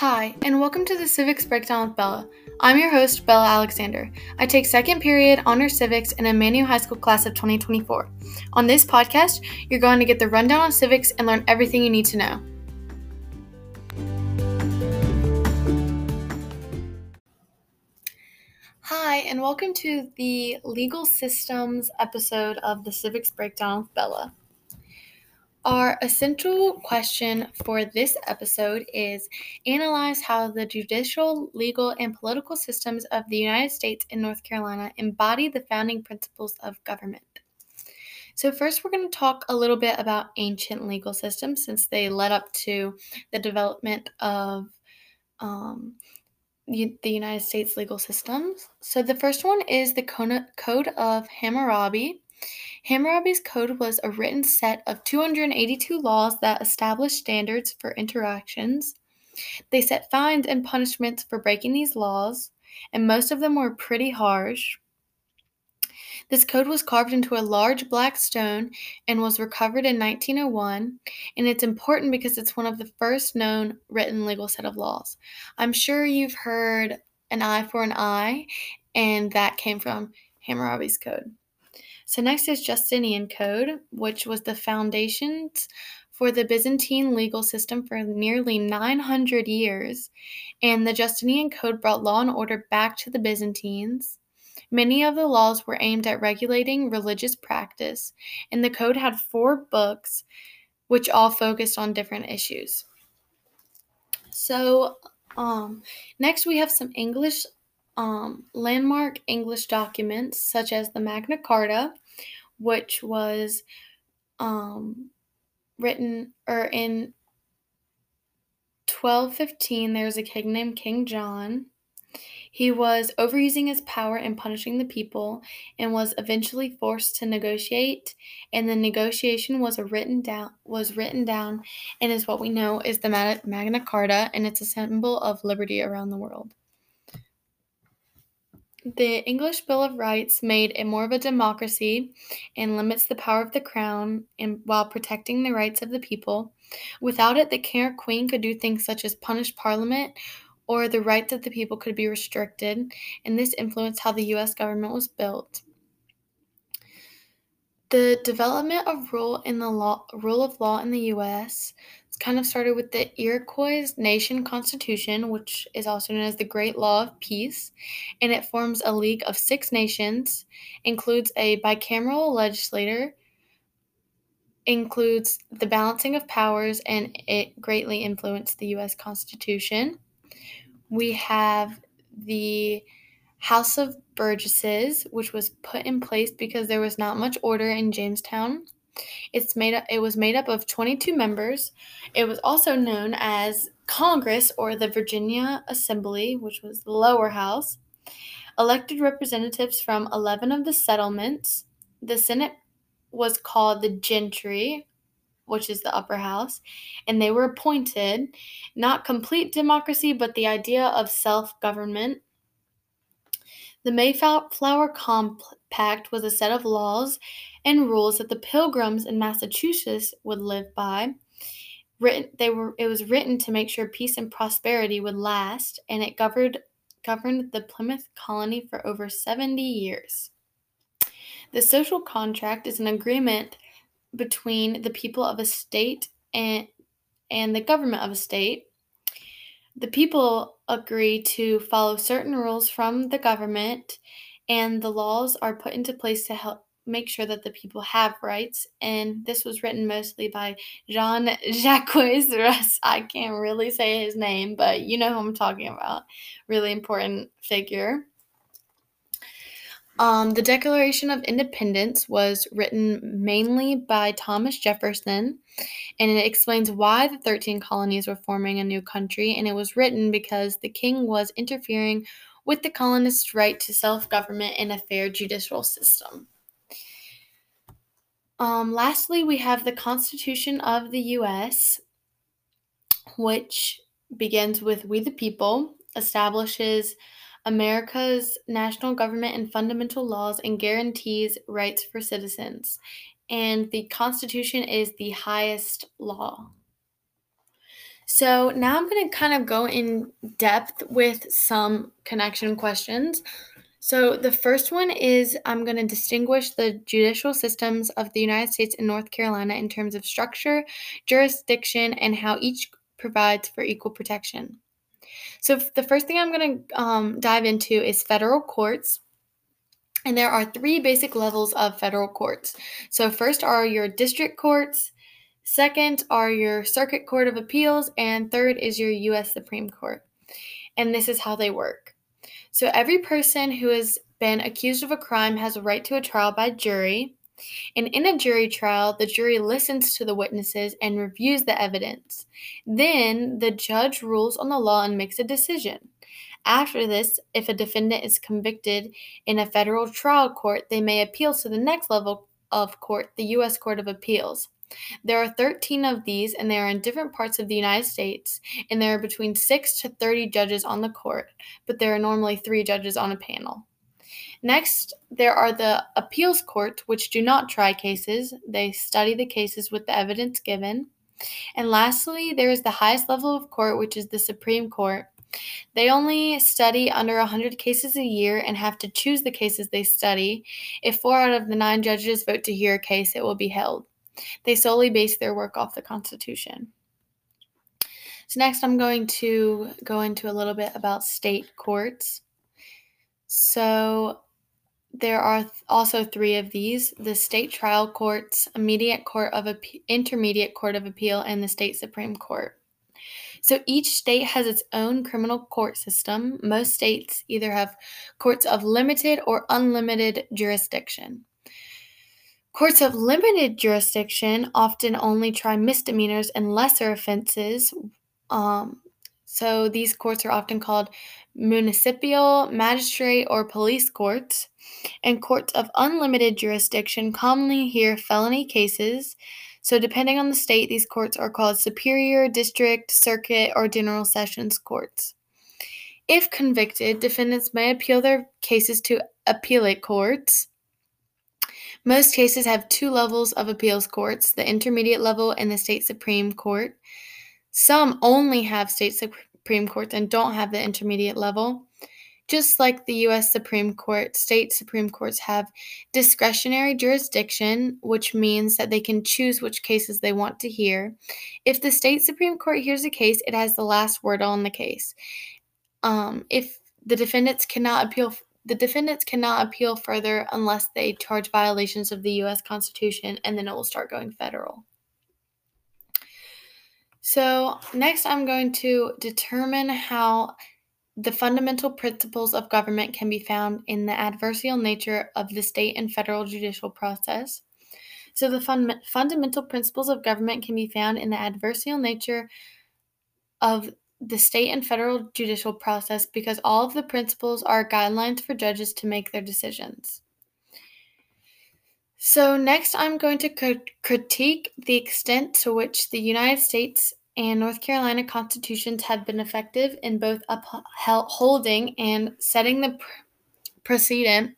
Hi, and welcome to the Civics Breakdown with Bella. I'm your host, Bella Alexander. I take second period honor civics in Emmanuel High School class of 2024. On this podcast, you're going to get the rundown on civics and learn everything you need to know. Hi, and welcome to the legal systems episode of the Civics Breakdown with Bella. Our essential question for this episode is Analyze how the judicial, legal, and political systems of the United States and North Carolina embody the founding principles of government. So, first, we're going to talk a little bit about ancient legal systems since they led up to the development of um, the United States legal systems. So, the first one is the Code of Hammurabi. Hammurabi's Code was a written set of 282 laws that established standards for interactions. They set fines and punishments for breaking these laws, and most of them were pretty harsh. This code was carved into a large black stone and was recovered in 1901, and it's important because it's one of the first known written legal set of laws. I'm sure you've heard an eye for an eye, and that came from Hammurabi's Code. So, next is Justinian Code, which was the foundations for the Byzantine legal system for nearly 900 years. And the Justinian Code brought law and order back to the Byzantines. Many of the laws were aimed at regulating religious practice, and the code had four books which all focused on different issues. So, um, next we have some English um, landmark English documents such as the Magna Carta, which was um, written or in 1215 there was a king named King John. He was overusing his power and punishing the people and was eventually forced to negotiate and the negotiation was written down was written down and is what we know is the Magna Carta and it's a symbol of liberty around the world. The English Bill of Rights made it more of a democracy and limits the power of the crown in, while protecting the rights of the people. Without it, the king or queen could do things such as punish parliament or the rights of the people could be restricted, and this influenced how the US government was built. The development of rule in the law, rule of law in the US kind of started with the Iroquois Nation Constitution, which is also known as the Great Law of Peace, and it forms a league of six nations, includes a bicameral legislature, includes the balancing of powers, and it greatly influenced the U.S. Constitution. We have the House of Burgesses, which was put in place because there was not much order in Jamestown. It's made up, it was made up of 22 members. It was also known as Congress or the Virginia Assembly, which was the lower house. Elected representatives from 11 of the settlements. The Senate was called the gentry, which is the upper house, and they were appointed. Not complete democracy, but the idea of self government. The Mayflower Compact was a set of laws and rules that the Pilgrims in Massachusetts would live by. Written, they were, it was written to make sure peace and prosperity would last, and it governed, governed the Plymouth colony for over 70 years. The social contract is an agreement between the people of a state and, and the government of a state. The people agree to follow certain rules from the government, and the laws are put into place to help make sure that the people have rights. And this was written mostly by Jean Jacques Rousseau. I can't really say his name, but you know who I'm talking about. Really important figure. Um, the Declaration of Independence was written mainly by Thomas Jefferson, and it explains why the 13 colonies were forming a new country. And it was written because the king was interfering with the colonists' right to self government and a fair judicial system. Um, lastly, we have the Constitution of the U.S., which begins with We the People, establishes America's national government and fundamental laws, and guarantees rights for citizens. And the Constitution is the highest law. So now I'm going to kind of go in depth with some connection questions. So the first one is I'm going to distinguish the judicial systems of the United States and North Carolina in terms of structure, jurisdiction, and how each provides for equal protection. So the first thing I'm going to um, dive into is federal courts. And there are three basic levels of federal courts. So, first are your district courts, second are your circuit court of appeals, and third is your U.S. Supreme Court. And this is how they work. So, every person who has been accused of a crime has a right to a trial by jury. And in a jury trial, the jury listens to the witnesses and reviews the evidence. Then the judge rules on the law and makes a decision. After this, if a defendant is convicted in a federal trial court, they may appeal to the next level of court, the U.S. Court of Appeals. There are 13 of these, and they are in different parts of the United States, and there are between 6 to 30 judges on the court, but there are normally three judges on a panel. Next, there are the appeals courts, which do not try cases, they study the cases with the evidence given. And lastly, there is the highest level of court, which is the Supreme Court. They only study under 100 cases a year and have to choose the cases they study. If four out of the nine judges vote to hear a case, it will be held. They solely base their work off the Constitution. So, next, I'm going to go into a little bit about state courts. So, there are also three of these the state trial courts, immediate court of Appe- intermediate court of appeal, and the state supreme court. So each state has its own criminal court system. Most states either have courts of limited or unlimited jurisdiction. Courts of limited jurisdiction often only try misdemeanors and lesser offenses. Um, so these courts are often called municipal, magistrate, or police courts. And courts of unlimited jurisdiction commonly hear felony cases, so, depending on the state, these courts are called superior, district, circuit, or general sessions courts. If convicted, defendants may appeal their cases to appellate courts. Most cases have two levels of appeals courts the intermediate level and the state supreme court. Some only have state supreme courts and don't have the intermediate level. Just like the U.S. Supreme Court, state Supreme Courts have discretionary jurisdiction, which means that they can choose which cases they want to hear. If the state Supreme Court hears a case, it has the last word on the case. Um, if the defendants cannot appeal, the defendants cannot appeal further unless they charge violations of the U.S. Constitution, and then it will start going federal. So, next, I'm going to determine how the fundamental principles of government can be found in the adversarial nature of the state and federal judicial process. So, the fun- fundamental principles of government can be found in the adversarial nature of the state and federal judicial process because all of the principles are guidelines for judges to make their decisions. So, next, I'm going to critique the extent to which the United States and North Carolina constitutions have been effective in both upholding and setting the precedent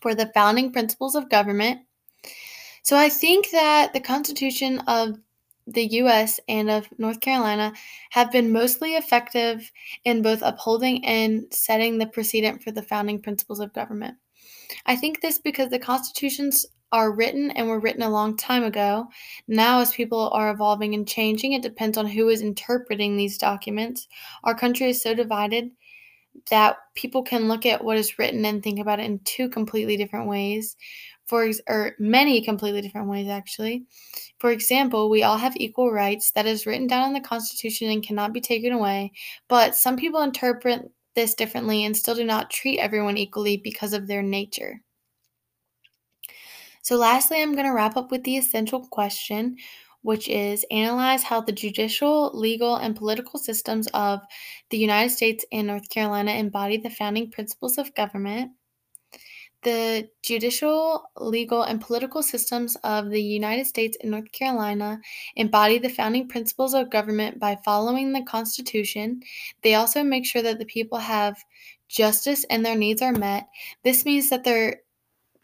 for the founding principles of government. So I think that the Constitution of the US and of North Carolina have been mostly effective in both upholding and setting the precedent for the founding principles of government. I think this because the constitutions are written and were written a long time ago. Now, as people are evolving and changing, it depends on who is interpreting these documents. Our country is so divided that people can look at what is written and think about it in two completely different ways. For or many completely different ways actually. For example, we all have equal rights that is written down in the Constitution and cannot be taken away, but some people interpret this differently and still do not treat everyone equally because of their nature. So, lastly, I'm going to wrap up with the essential question, which is analyze how the judicial, legal, and political systems of the United States and North Carolina embody the founding principles of government. The judicial, legal, and political systems of the United States and North Carolina embody the founding principles of government by following the Constitution. They also make sure that the people have justice and their needs are met. This means that their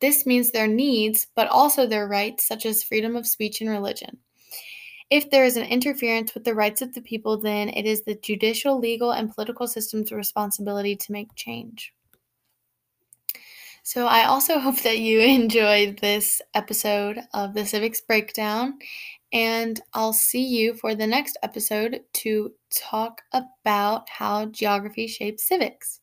this means their needs, but also their rights, such as freedom of speech and religion. If there is an interference with the rights of the people, then it is the judicial, legal, and political system's responsibility to make change. So, I also hope that you enjoyed this episode of the Civics Breakdown, and I'll see you for the next episode to talk about how geography shapes civics.